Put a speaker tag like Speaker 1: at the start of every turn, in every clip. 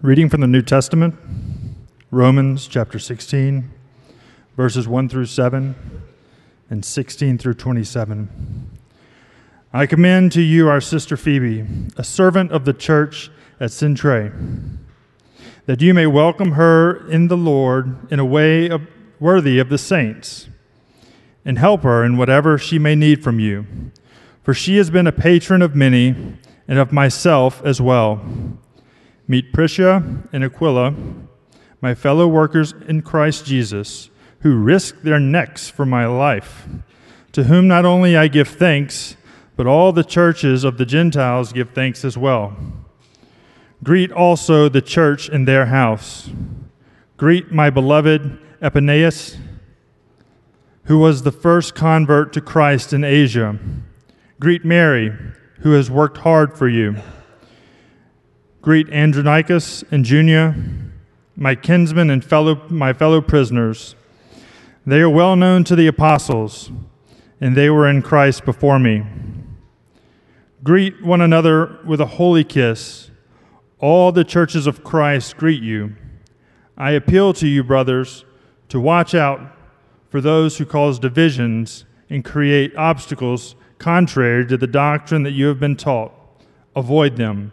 Speaker 1: Reading from the New Testament, Romans chapter 16, verses 1 through 7 and 16 through 27. I commend to you our sister Phoebe, a servant of the church at Cenchreae, that you may welcome her in the Lord in a way of, worthy of the saints, and help her in whatever she may need from you. For she has been a patron of many and of myself as well. Meet Prisca and Aquila, my fellow workers in Christ Jesus, who risked their necks for my life, to whom not only I give thanks, but all the churches of the Gentiles give thanks as well. Greet also the church in their house. Greet my beloved Epaenetus, who was the first convert to Christ in Asia. Greet Mary, who has worked hard for you. Greet Andronicus and Junia, my kinsmen and fellow, my fellow prisoners. They are well known to the apostles, and they were in Christ before me. Greet one another with a holy kiss. All the churches of Christ greet you. I appeal to you, brothers, to watch out for those who cause divisions and create obstacles contrary to the doctrine that you have been taught. Avoid them.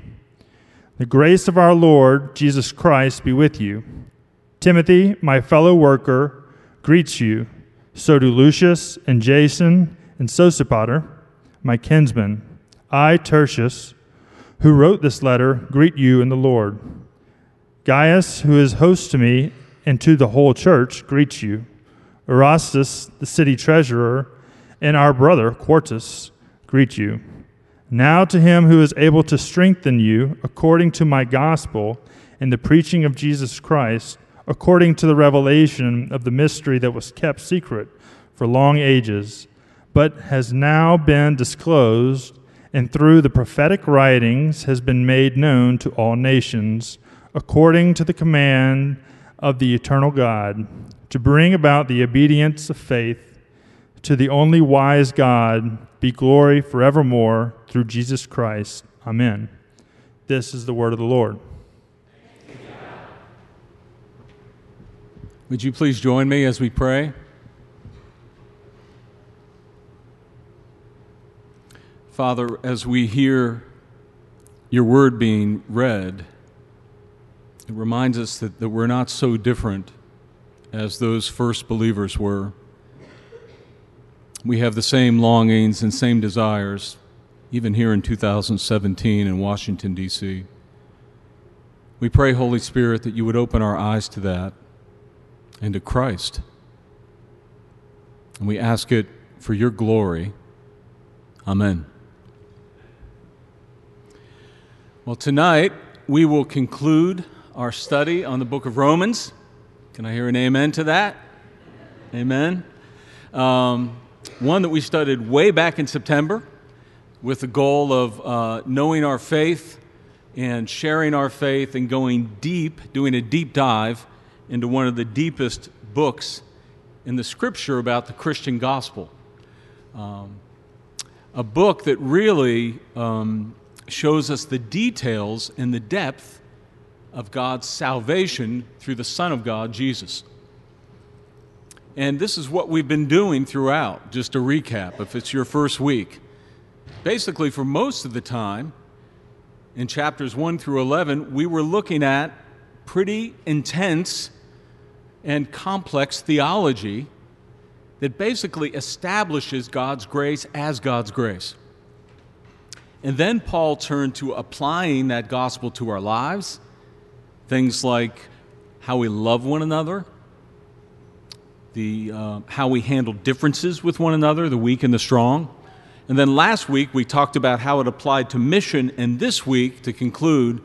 Speaker 1: The grace of our Lord Jesus Christ be with you. Timothy, my fellow worker, greets you. So do Lucius and Jason and Sosipater, my kinsmen. I, Tertius, who wrote this letter, greet you in the Lord. Gaius, who is host to me and to the whole church, greets you. Erastus, the city treasurer, and our brother Quartus greet you. Now to him who is able to strengthen you according to my gospel and the preaching of Jesus Christ, according to the revelation of the mystery that was kept secret for long ages, but has now been disclosed, and through the prophetic writings has been made known to all nations, according to the command of the eternal God, to bring about the obedience of faith to the only wise God be glory forevermore through Jesus Christ. Amen. This is the word of the Lord.
Speaker 2: Would you please join me as we pray? Father, as we hear your word being read, it reminds us that, that we're not so different as those first believers were. We have the same longings and same desires, even here in 2017 in Washington, D.C. We pray, Holy Spirit, that you would open our eyes to that and to Christ. And we ask it for your glory. Amen. Well, tonight we will conclude our study on the book of Romans. Can I hear an amen to that? Amen. Um, one that we studied way back in September with the goal of uh, knowing our faith and sharing our faith and going deep, doing a deep dive into one of the deepest books in the scripture about the Christian gospel. Um, a book that really um, shows us the details and the depth of God's salvation through the Son of God, Jesus. And this is what we've been doing throughout, just a recap, if it's your first week. Basically, for most of the time, in chapters 1 through 11, we were looking at pretty intense and complex theology that basically establishes God's grace as God's grace. And then Paul turned to applying that gospel to our lives, things like how we love one another, the, uh, how we handle differences with one another, the weak and the strong. And then last week we talked about how it applied to mission, and this week, to conclude,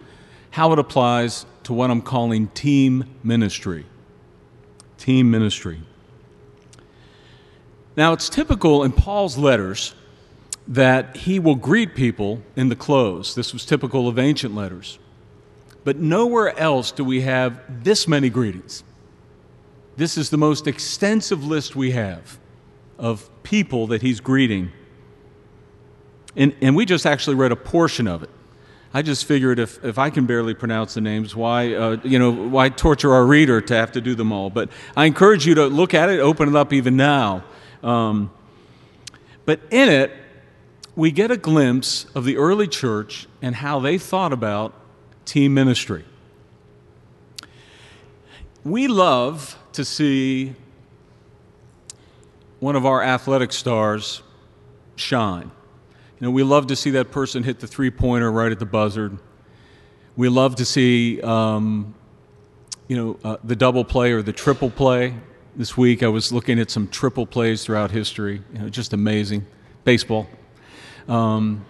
Speaker 2: how it applies to what I'm calling team ministry. Team ministry. Now, it's typical in Paul's letters that he will greet people in the close. This was typical of ancient letters. But nowhere else do we have this many greetings. This is the most extensive list we have of people that he's greeting. And, and we just actually read a portion of it. I just figured if, if I can barely pronounce the names, why, uh, you know, why torture our reader to have to do them all? But I encourage you to look at it, open it up even now. Um, but in it, we get a glimpse of the early church and how they thought about team ministry. We love to see one of our athletic stars shine. You know, we love to see that person hit the three pointer right at the buzzer. We love to see, um, you know, uh, the double play or the triple play. This week I was looking at some triple plays throughout history. You know, just amazing. Baseball. Um,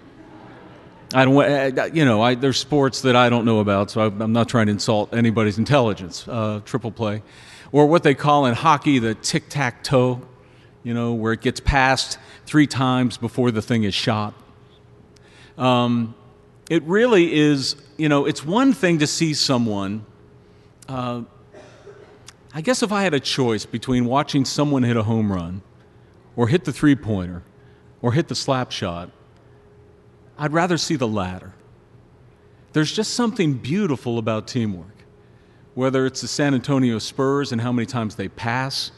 Speaker 2: I don't, uh, you know, I, there's sports that I don't know about, so I'm not trying to insult anybody's intelligence. Uh, triple play, or what they call in hockey the tic tac toe, you know, where it gets passed three times before the thing is shot. Um, it really is, you know, it's one thing to see someone. Uh, I guess if I had a choice between watching someone hit a home run, or hit the three pointer, or hit the slap shot, I'd rather see the latter. There's just something beautiful about teamwork, whether it's the San Antonio Spurs and how many times they pass,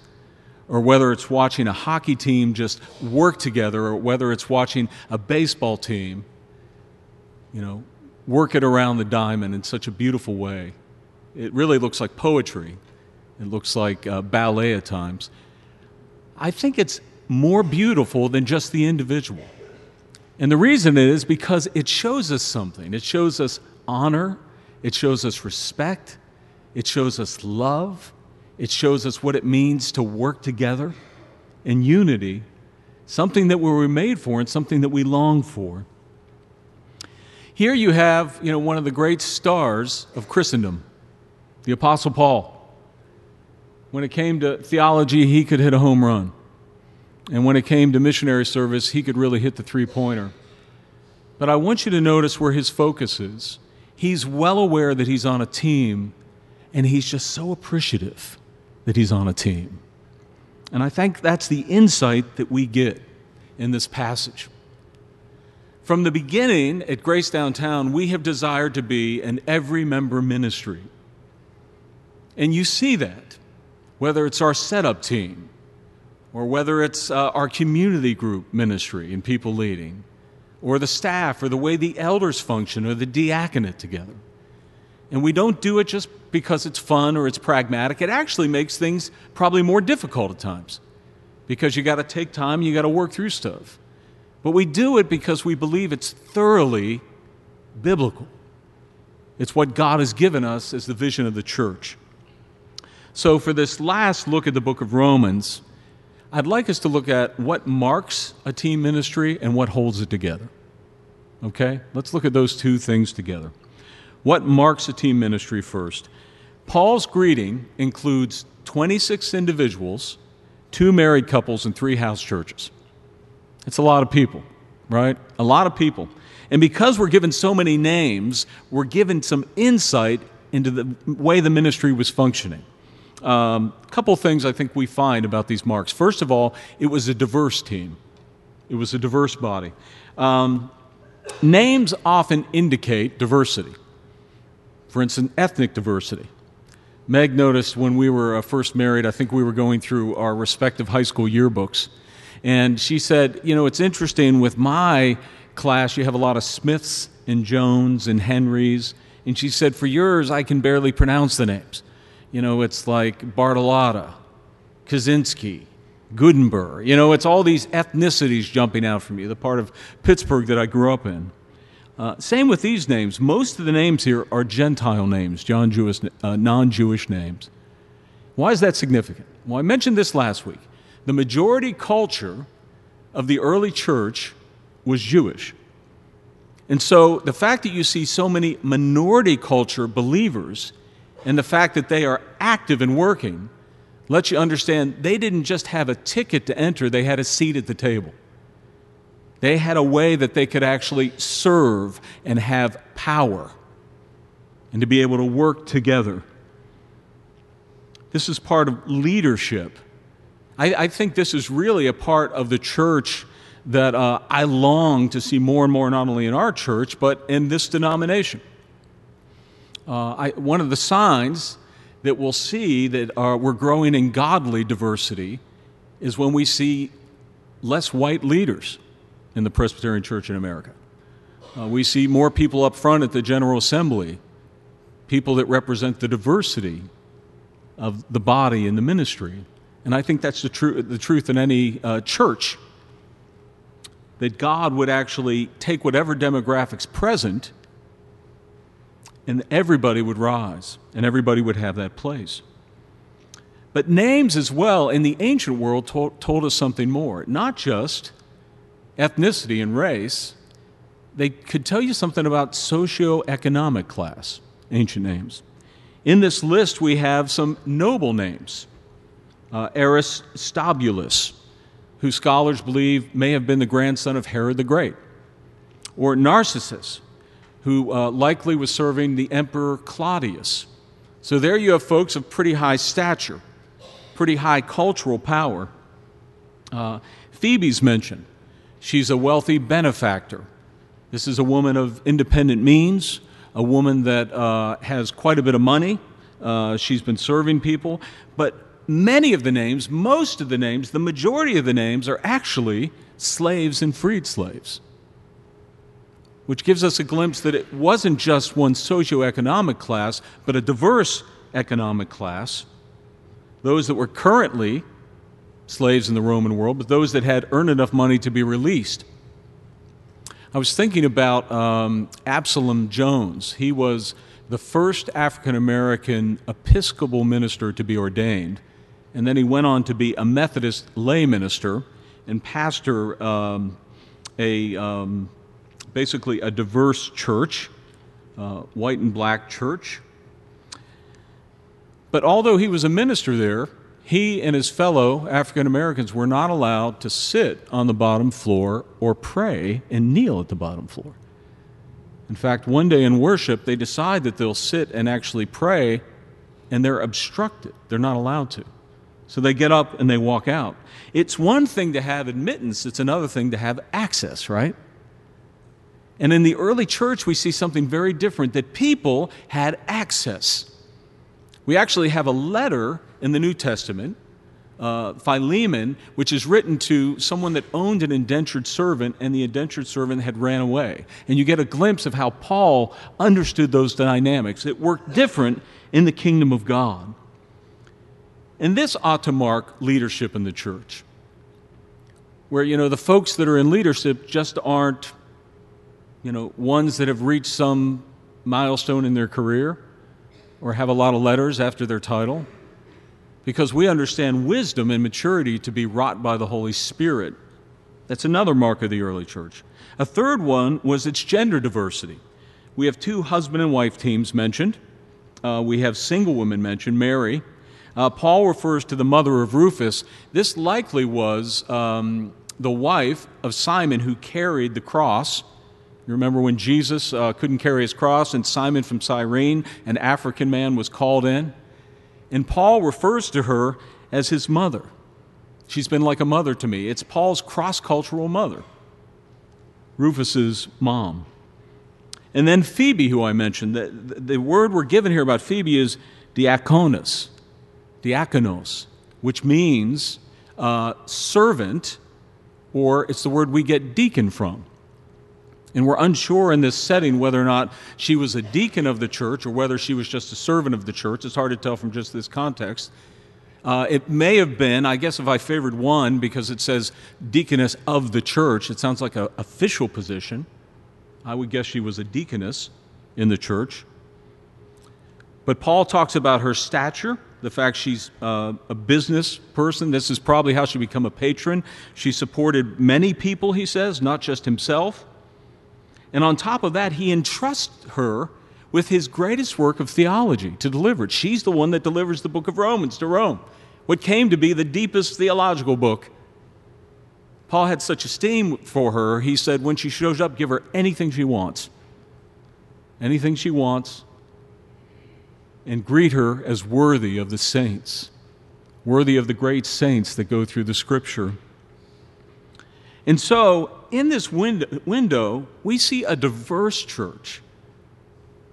Speaker 2: or whether it's watching a hockey team just work together, or whether it's watching a baseball team, you know, work it around the diamond in such a beautiful way. It really looks like poetry. It looks like uh, ballet at times. I think it's more beautiful than just the individual. And the reason is because it shows us something. It shows us honor, it shows us respect, it shows us love, it shows us what it means to work together in unity, something that we were made for and something that we long for. Here you have, you know, one of the great stars of Christendom, the Apostle Paul. When it came to theology, he could hit a home run. And when it came to missionary service, he could really hit the three pointer. But I want you to notice where his focus is. He's well aware that he's on a team, and he's just so appreciative that he's on a team. And I think that's the insight that we get in this passage. From the beginning at Grace Downtown, we have desired to be an every member ministry. And you see that, whether it's our setup team, or whether it's uh, our community group ministry and people leading, or the staff, or the way the elders function, or the diaconate together. And we don't do it just because it's fun or it's pragmatic. It actually makes things probably more difficult at times because you got to take time, you got to work through stuff. But we do it because we believe it's thoroughly biblical. It's what God has given us as the vision of the church. So, for this last look at the book of Romans, I'd like us to look at what marks a team ministry and what holds it together. Okay? Let's look at those two things together. What marks a team ministry first? Paul's greeting includes 26 individuals, two married couples, and three house churches. It's a lot of people, right? A lot of people. And because we're given so many names, we're given some insight into the way the ministry was functioning. A um, couple things I think we find about these marks. First of all, it was a diverse team, it was a diverse body. Um, names often indicate diversity. For instance, ethnic diversity. Meg noticed when we were uh, first married, I think we were going through our respective high school yearbooks, and she said, You know, it's interesting with my class, you have a lot of Smiths and Jones and Henrys. And she said, For yours, I can barely pronounce the names. You know, it's like Bartolotta, Kaczynski, Gudenberg. You know, it's all these ethnicities jumping out from you, the part of Pittsburgh that I grew up in. Uh, same with these names. Most of the names here are Gentile names, John Jewish, uh, non-Jewish names. Why is that significant? Well, I mentioned this last week. The majority culture of the early church was Jewish. And so the fact that you see so many minority culture believers and the fact that they are active and working lets you understand they didn't just have a ticket to enter, they had a seat at the table. They had a way that they could actually serve and have power and to be able to work together. This is part of leadership. I, I think this is really a part of the church that uh, I long to see more and more, not only in our church, but in this denomination. Uh, I, one of the signs that we'll see that uh, we're growing in godly diversity is when we see less white leaders in the Presbyterian Church in America. Uh, we see more people up front at the General Assembly, people that represent the diversity of the body and the ministry. And I think that's the, tru- the truth in any uh, church that God would actually take whatever demographics present and everybody would rise and everybody would have that place. But names as well in the ancient world told, told us something more. Not just ethnicity and race, they could tell you something about socioeconomic class, ancient names. In this list, we have some noble names uh, Aristobulus, who scholars believe may have been the grandson of Herod the Great, or Narcissus, who uh, likely was serving the Emperor Claudius. So there you have folks of pretty high stature, pretty high cultural power. Uh, Phoebe's mentioned. She's a wealthy benefactor. This is a woman of independent means, a woman that uh, has quite a bit of money. Uh, she's been serving people, but many of the names, most of the names, the majority of the names are actually slaves and freed slaves. Which gives us a glimpse that it wasn't just one socioeconomic class, but a diverse economic class. Those that were currently slaves in the Roman world, but those that had earned enough money to be released. I was thinking about um, Absalom Jones. He was the first African American Episcopal minister to be ordained and then he went on to be a Methodist lay minister and pastor um, a um, basically a diverse church, uh, white and black church. But although he was a minister there, he and his fellow African Americans were not allowed to sit on the bottom floor or pray and kneel at the bottom floor. In fact, one day in worship, they decide that they'll sit and actually pray, and they're obstructed. They're not allowed to. So they get up and they walk out. It's one thing to have admittance, it's another thing to have access, right? And in the early church, we see something very different that people had access. We actually have a letter in the New Testament, uh, Philemon, which is written to someone that owned an indentured servant, and the indentured servant had ran away. And you get a glimpse of how Paul understood those dynamics. It worked different in the kingdom of God. And this ought to mark leadership in the church, where, you know, the folks that are in leadership just aren't, you know, ones that have reached some milestone in their career or have a lot of letters after their title, because we understand wisdom and maturity to be wrought by the Holy Spirit. That's another mark of the early church. A third one was its gender diversity. We have two husband and wife teams mentioned. Uh, we have single women mentioned, Mary uh, Paul refers to the mother of Rufus. This likely was um, the wife of Simon who carried the cross. You remember when Jesus uh, couldn't carry his cross, and Simon from Cyrene, an African man, was called in? And Paul refers to her as his mother. She's been like a mother to me. It's Paul's cross cultural mother, Rufus's mom. And then Phoebe, who I mentioned, the, the word we're given here about Phoebe is diakonos diakonos, which means uh, servant, or it's the word we get deacon from. And we're unsure in this setting whether or not she was a deacon of the church or whether she was just a servant of the church. It's hard to tell from just this context. Uh, it may have been, I guess, if I favored one because it says deaconess of the church, it sounds like an official position. I would guess she was a deaconess in the church. But Paul talks about her stature the fact she's uh, a business person. This is probably how she became a patron. She supported many people, he says, not just himself. And on top of that, he entrusts her with his greatest work of theology to deliver it. She's the one that delivers the book of Romans to Rome, what came to be the deepest theological book. Paul had such esteem for her, he said, when she shows up, give her anything she wants. Anything she wants, and greet her as worthy of the saints, worthy of the great saints that go through the scripture. And so, in this window, window we see a diverse church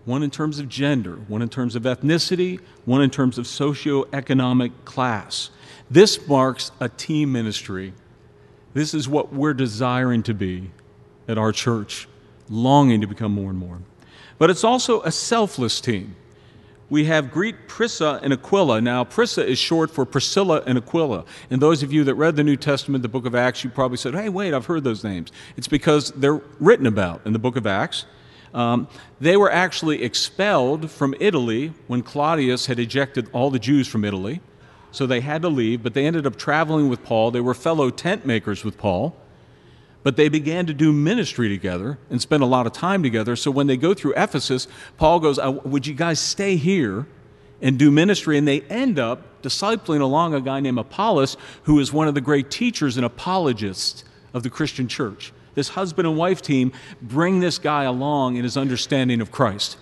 Speaker 2: one in terms of gender, one in terms of ethnicity, one in terms of socioeconomic class. This marks a team ministry. This is what we're desiring to be at our church, longing to become more and more. But it's also a selfless team. We have greet Prisca and Aquila. Now, Prisca is short for Priscilla and Aquila. And those of you that read the New Testament, the book of Acts, you probably said, hey, wait, I've heard those names. It's because they're written about in the book of Acts. Um, they were actually expelled from Italy when Claudius had ejected all the Jews from Italy. So they had to leave, but they ended up traveling with Paul. They were fellow tent makers with Paul. But they began to do ministry together and spend a lot of time together. So when they go through Ephesus, Paul goes, Would you guys stay here and do ministry? And they end up discipling along a guy named Apollos, who is one of the great teachers and apologists of the Christian church this husband and wife team, bring this guy along in his understanding of Christ.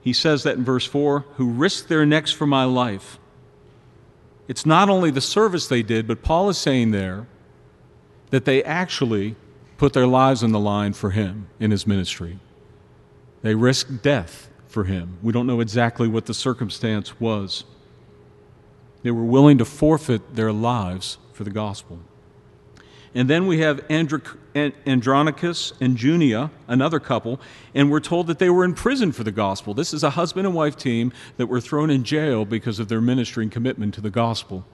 Speaker 2: He says that in verse 4 who risked their necks for my life. It's not only the service they did, but Paul is saying there that they actually put their lives on the line for him in his ministry. They risked death for him. We don't know exactly what the circumstance was. They were willing to forfeit their lives for the gospel. And then we have Andronicus and Junia, another couple, and we're told that they were in prison for the gospel. This is a husband and wife team that were thrown in jail because of their ministry and commitment to the gospel.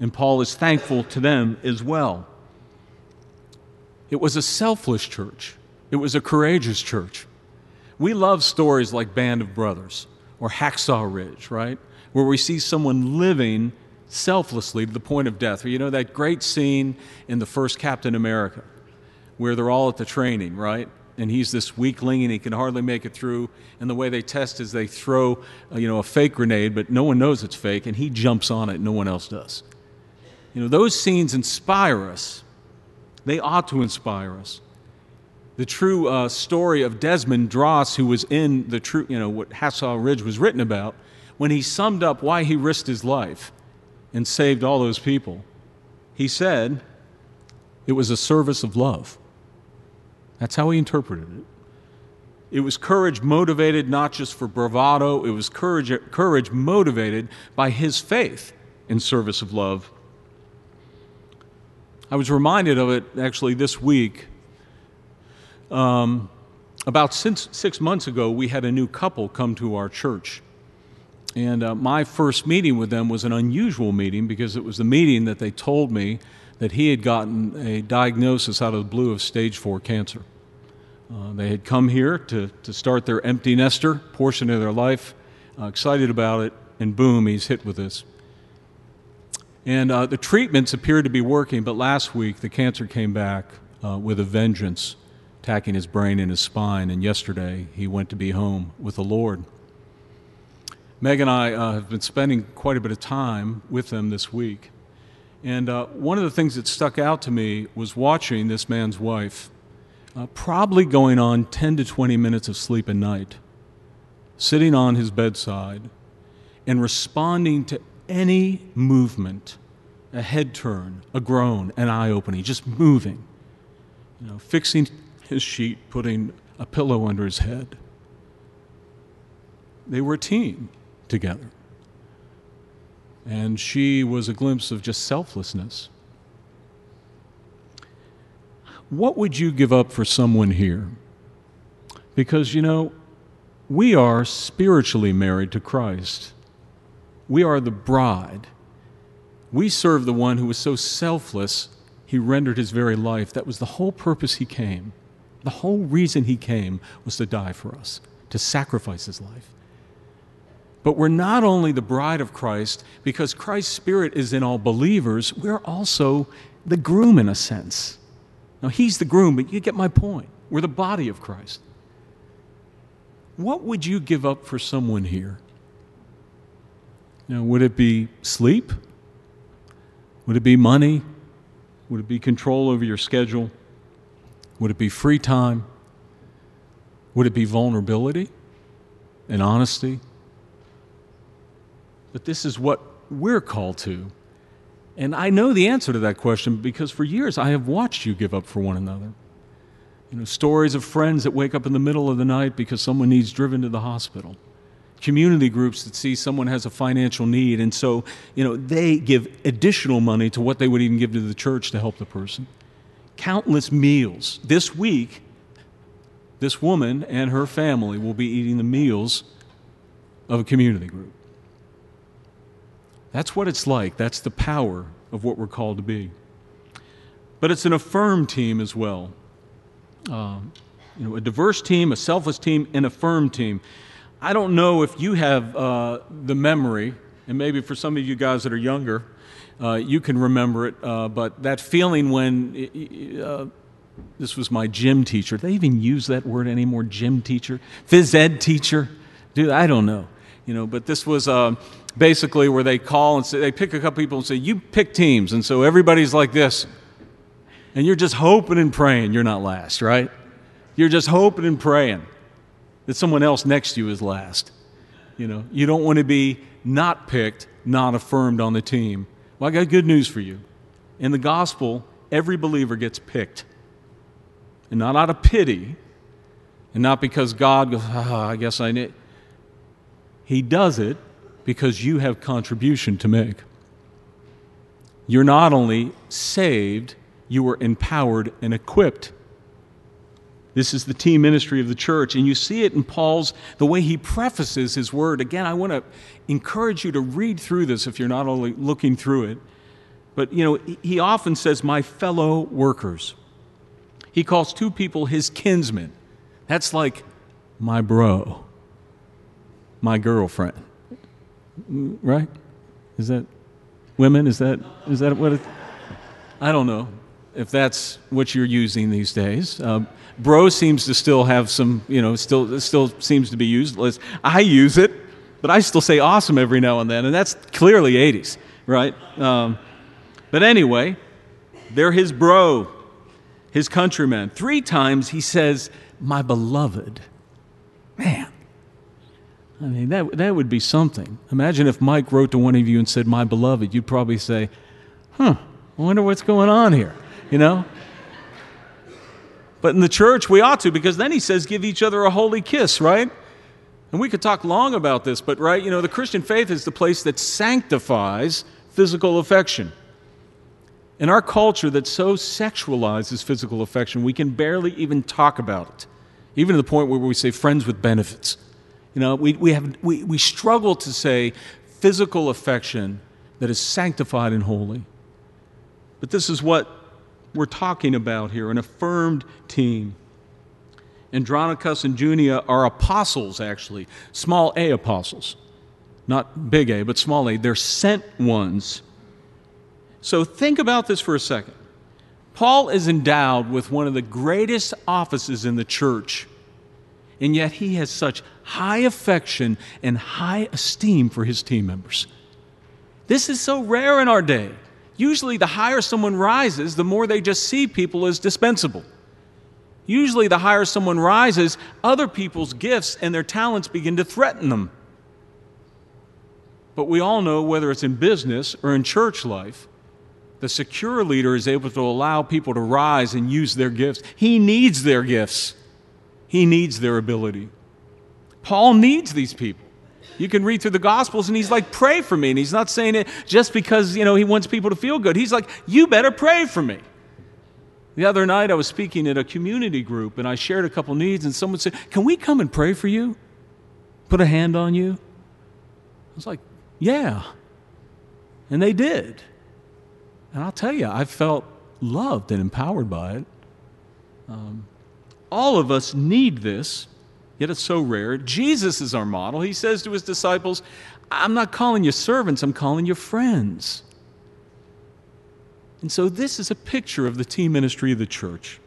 Speaker 2: And Paul is thankful to them as well. It was a selfless church, it was a courageous church. We love stories like Band of Brothers or Hacksaw Ridge, right? Where we see someone living selflessly to the point of death. You know that great scene in the first Captain America where they're all at the training, right? And he's this weakling and he can hardly make it through. And the way they test is they throw, uh, you know, a fake grenade, but no one knows it's fake, and he jumps on it, no one else does. You know, those scenes inspire us. They ought to inspire us. The true uh, story of Desmond Doss, who was in the true, you know, what Hacksaw Ridge was written about, when he summed up why he risked his life, and saved all those people. He said it was a service of love. That's how he interpreted it. It was courage motivated not just for bravado, it was courage, courage motivated by his faith in service of love. I was reminded of it actually this week. Um, about six, six months ago, we had a new couple come to our church. And uh, my first meeting with them was an unusual meeting because it was the meeting that they told me that he had gotten a diagnosis out of the blue of stage four cancer. Uh, they had come here to, to start their empty nester portion of their life, uh, excited about it, and boom, he's hit with this. And uh, the treatments appeared to be working, but last week the cancer came back uh, with a vengeance, attacking his brain and his spine, and yesterday he went to be home with the Lord. Meg and I uh, have been spending quite a bit of time with them this week. And uh, one of the things that stuck out to me was watching this man's wife, uh, probably going on 10 to 20 minutes of sleep a night, sitting on his bedside and responding to any movement a head turn, a groan, an eye opening, just moving, you know, fixing his sheet, putting a pillow under his head. They were a team together. And she was a glimpse of just selflessness. What would you give up for someone here? Because, you know, we are spiritually married to Christ. We are the bride. We serve the one who was so selfless, he rendered his very life. That was the whole purpose he came. The whole reason he came was to die for us, to sacrifice his life. But we're not only the bride of Christ, because Christ's Spirit is in all believers, we're also the groom in a sense. Now, he's the groom, but you get my point. We're the body of Christ. What would you give up for someone here? Now, would it be sleep? Would it be money? Would it be control over your schedule? Would it be free time? Would it be vulnerability and honesty? But this is what we're called to. And I know the answer to that question because for years I have watched you give up for one another. You know, stories of friends that wake up in the middle of the night because someone needs driven to the hospital. Community groups that see someone has a financial need, and so, you know, they give additional money to what they would even give to the church to help the person. Countless meals. This week, this woman and her family will be eating the meals of a community group. That's what it's like. That's the power of what we're called to be. But it's an affirmed team as well. Uh, you know, a diverse team, a selfless team, and a firm team. I don't know if you have uh, the memory, and maybe for some of you guys that are younger, uh, you can remember it, uh, but that feeling when uh, this was my gym teacher. They even use that word anymore? Gym teacher, phys ed teacher. Dude, I don't know. You know, but this was uh, basically where they call and say they pick a couple people and say, "You pick teams," and so everybody's like this, and you're just hoping and praying you're not last, right? You're just hoping and praying that someone else next to you is last. You know, you don't want to be not picked, not affirmed on the team. Well, I got good news for you. In the gospel, every believer gets picked and not out of pity, and not because God goes, I guess I need. He does it because you have contribution to make. You're not only saved, you are empowered and equipped. This is the team ministry of the church, and you see it in Paul's the way he prefaces his word. Again, I want to encourage you to read through this if you're not only looking through it. But you know, he often says, "My fellow workers." He calls two people his kinsmen. That's like my bro, my girlfriend. Right? Is that women? Is that is that what it, I don't know if that's what you're using these days. Uh, bro seems to still have some, you know, still still seems to be used. I use it, but I still say awesome every now and then, and that's clearly 80s, right? Um, but anyway, they're his bro his countrymen. Three times he says, My beloved. Man, I mean, that, that would be something. Imagine if Mike wrote to one of you and said, My beloved, you'd probably say, Huh, I wonder what's going on here, you know? But in the church, we ought to, because then he says, Give each other a holy kiss, right? And we could talk long about this, but, right, you know, the Christian faith is the place that sanctifies physical affection. In our culture that so sexualizes physical affection, we can barely even talk about it, even to the point where we say friends with benefits. You know, we, we, have, we, we struggle to say physical affection that is sanctified and holy. But this is what we're talking about here an affirmed team. Andronicus and Junia are apostles, actually, small a apostles. Not big A, but small a. They're sent ones so think about this for a second. Paul is endowed with one of the greatest offices in the church, and yet he has such high affection and high esteem for his team members. This is so rare in our day. Usually, the higher someone rises, the more they just see people as dispensable. Usually, the higher someone rises, other people's gifts and their talents begin to threaten them. But we all know, whether it's in business or in church life, the secure leader is able to allow people to rise and use their gifts. He needs their gifts, he needs their ability. Paul needs these people. You can read through the Gospels and he's like, pray for me. And he's not saying it just because, you know, he wants people to feel good. He's like, you better pray for me. The other night I was speaking at a community group and I shared a couple needs and someone said, Can we come and pray for you? Put a hand on you? I was like, Yeah. And they did. And I'll tell you, I felt loved and empowered by it. Um, all of us need this, yet it's so rare. Jesus is our model. He says to his disciples, I'm not calling you servants, I'm calling you friends. And so this is a picture of the team ministry of the church.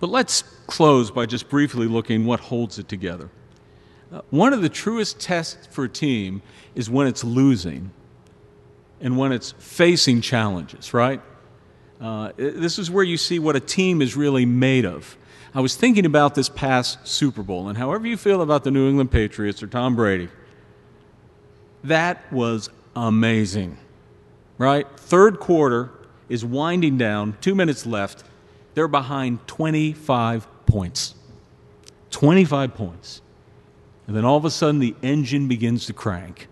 Speaker 2: But let's close by just briefly looking what holds it together. Uh, one of the truest tests for a team is when it's losing and when it's facing challenges, right? Uh, this is where you see what a team is really made of. I was thinking about this past Super Bowl, and however you feel about the New England Patriots or Tom Brady, that was amazing, right? Third quarter is winding down, two minutes left. They're behind 25 points. 25 points. And then all of a sudden, the engine begins to crank.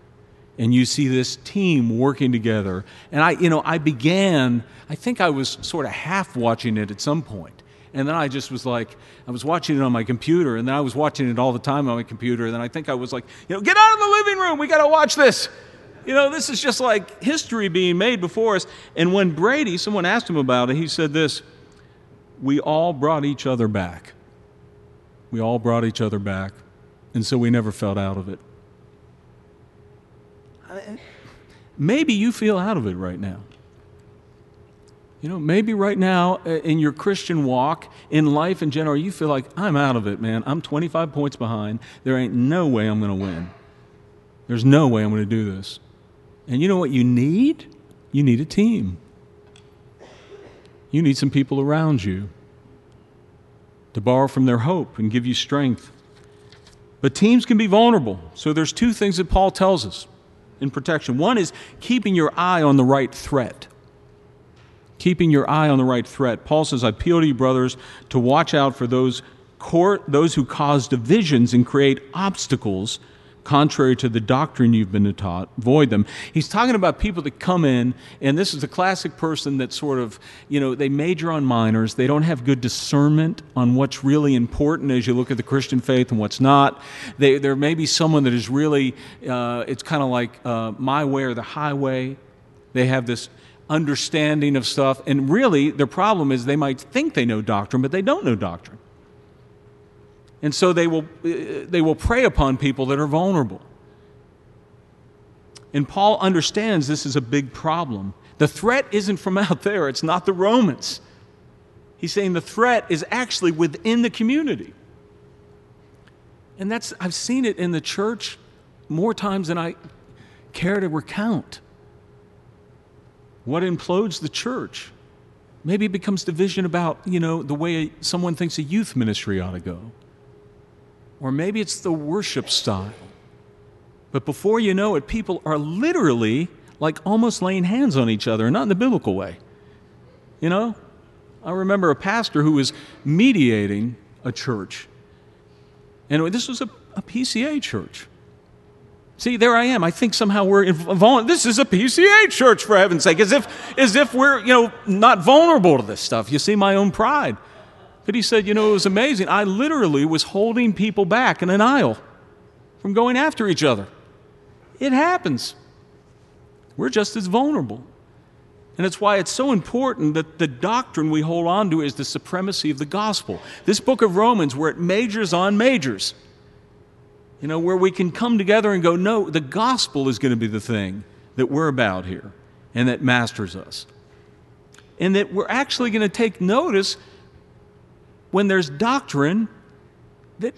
Speaker 2: And you see this team working together. And I, you know, I began, I think I was sort of half watching it at some point. And then I just was like, I was watching it on my computer, and then I was watching it all the time on my computer. And then I think I was like, you know, get out of the living room. We got to watch this. You know, this is just like history being made before us. And when Brady, someone asked him about it, he said this We all brought each other back. We all brought each other back. And so we never felt out of it. Maybe you feel out of it right now. You know, maybe right now uh, in your Christian walk, in life in general, you feel like, I'm out of it, man. I'm 25 points behind. There ain't no way I'm going to win. There's no way I'm going to do this. And you know what you need? You need a team. You need some people around you to borrow from their hope and give you strength. But teams can be vulnerable. So there's two things that Paul tells us in protection. One is keeping your eye on the right threat keeping your eye on the right threat. Paul says, I appeal to you, brothers, to watch out for those, court, those who cause divisions and create obstacles contrary to the doctrine you've been taught. Avoid them. He's talking about people that come in, and this is the classic person that sort of, you know, they major on minors. They don't have good discernment on what's really important as you look at the Christian faith and what's not. They, there may be someone that is really, uh, it's kind of like uh, my way or the highway. They have this understanding of stuff. And really, their problem is they might think they know doctrine, but they don't know doctrine. And so they will, uh, they will prey upon people that are vulnerable. And Paul understands this is a big problem. The threat isn't from out there, it's not the Romans. He's saying the threat is actually within the community. And that's, I've seen it in the church more times than I care to recount. What implodes the church? Maybe it becomes division about, you know, the way someone thinks a youth ministry ought to go. Or maybe it's the worship style. But before you know it, people are literally like almost laying hands on each other, not in the biblical way. You know? I remember a pastor who was mediating a church. And this was a, a PCA church. See, there I am. I think somehow we're involved. This is a PCA church, for heaven's sake, as if, as if we're, you know, not vulnerable to this stuff. You see, my own pride. But he said, you know, it was amazing. I literally was holding people back in an aisle from going after each other. It happens. We're just as vulnerable. And it's why it's so important that the doctrine we hold on to is the supremacy of the gospel. This book of Romans, where it majors on majors, you know, where we can come together and go, no, the gospel is going to be the thing that we're about here and that masters us. And that we're actually going to take notice when there's doctrine that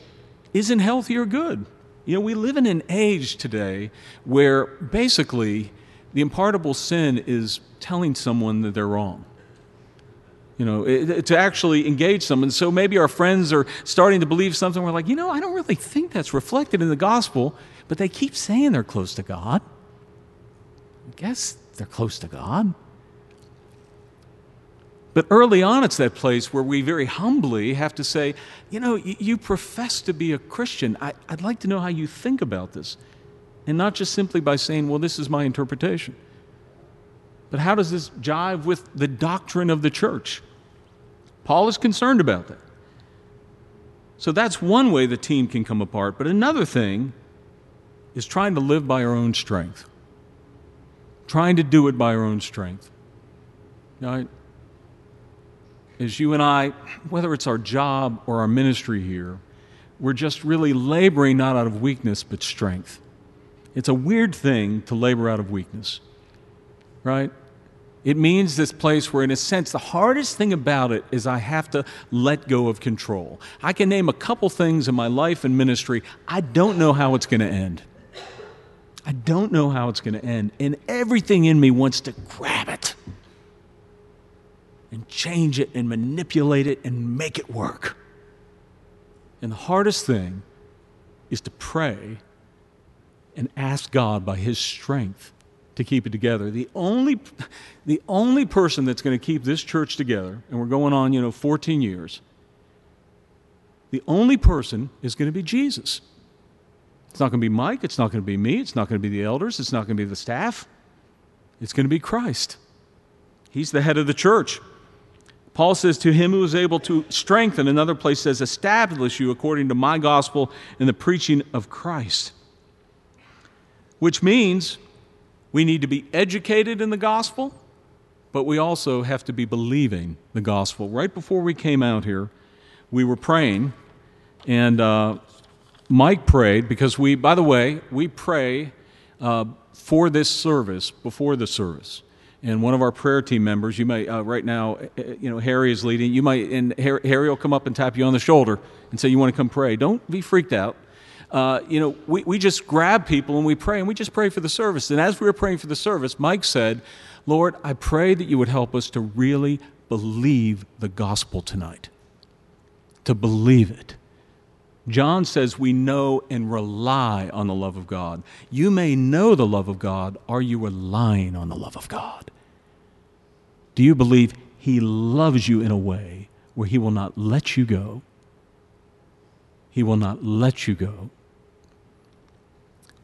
Speaker 2: isn't healthy or good. You know, we live in an age today where basically the unpardonable sin is telling someone that they're wrong you know, to actually engage someone. So maybe our friends are starting to believe something. We're like, you know, I don't really think that's reflected in the gospel, but they keep saying they're close to God. I guess they're close to God. But early on, it's that place where we very humbly have to say, you know, you, you profess to be a Christian. I'd like to know how you think about this. And not just simply by saying, well, this is my interpretation. But how does this jive with the doctrine of the church? Paul is concerned about that. So that's one way the team can come apart. But another thing is trying to live by our own strength, trying to do it by our own strength. Now, as you and I, whether it's our job or our ministry here, we're just really laboring not out of weakness but strength. It's a weird thing to labor out of weakness, right? It means this place where, in a sense, the hardest thing about it is I have to let go of control. I can name a couple things in my life and ministry. I don't know how it's going to end. I don't know how it's going to end. And everything in me wants to grab it and change it and manipulate it and make it work. And the hardest thing is to pray and ask God by His strength to keep it together. The only, the only person that's going to keep this church together, and we're going on, you know, 14 years, the only person is going to be Jesus. It's not going to be Mike. It's not going to be me. It's not going to be the elders. It's not going to be the staff. It's going to be Christ. He's the head of the church. Paul says, To him who is able to strengthen, another place says, establish you according to my gospel and the preaching of Christ. Which means we need to be educated in the gospel, but we also have to be believing the gospel. Right before we came out here, we were praying, and uh, Mike prayed because we, by the way, we pray uh, for this service before the service. And one of our prayer team members, you might, uh, right now, uh, uh, you know, Harry is leading. You might, and Harry will come up and tap you on the shoulder and say, You want to come pray. Don't be freaked out uh, you know, we, we just grab people and we pray, and we just pray for the service. And as we were praying for the service, Mike said, Lord, I pray that you would help us to really believe the gospel tonight. To believe it. John says we know and rely on the love of God. You may know the love of God. Are you relying on the love of God? Do you believe He loves you in a way where He will not let you go? He will not let you go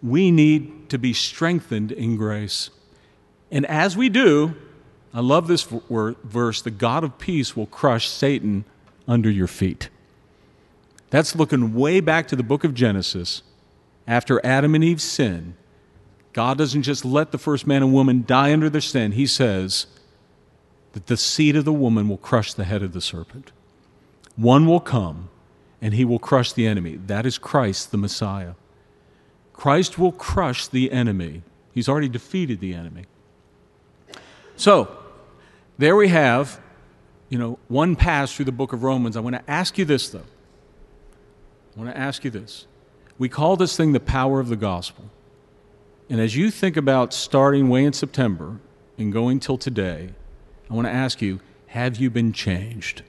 Speaker 2: we need to be strengthened in grace. And as we do, I love this verse the God of peace will crush Satan under your feet. That's looking way back to the book of Genesis. After Adam and Eve sin, God doesn't just let the first man and woman die under their sin. He says that the seed of the woman will crush the head of the serpent. One will come and he will crush the enemy. That is Christ, the Messiah. Christ will crush the enemy. He's already defeated the enemy. So, there we have, you know, one pass through the book of Romans. I want to ask you this, though. I want to ask you this. We call this thing the power of the gospel. And as you think about starting way in September and going till today, I want to ask you have you been changed?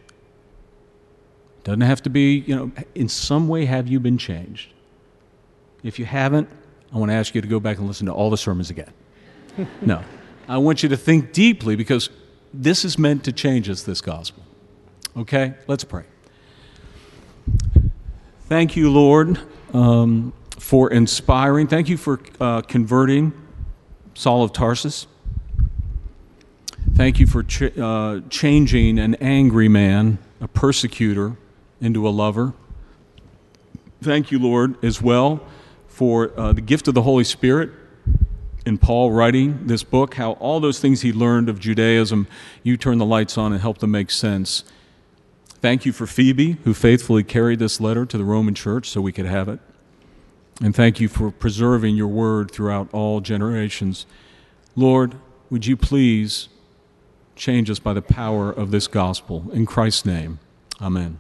Speaker 2: Doesn't have to be, you know, in some way, have you been changed? If you haven't, I want to ask you to go back and listen to all the sermons again. no. I want you to think deeply because this is meant to change us, this gospel. Okay? Let's pray. Thank you, Lord, um, for inspiring. Thank you for uh, converting Saul of Tarsus. Thank you for ch- uh, changing an angry man, a persecutor, into a lover. Thank you, Lord, as well for uh, the gift of the Holy Spirit in Paul writing this book, how all those things he learned of Judaism, you turn the lights on and help them make sense. Thank you for Phoebe, who faithfully carried this letter to the Roman church so we could have it. And thank you for preserving your word throughout all generations. Lord, would you please change us by the power of this gospel? In Christ's name, amen.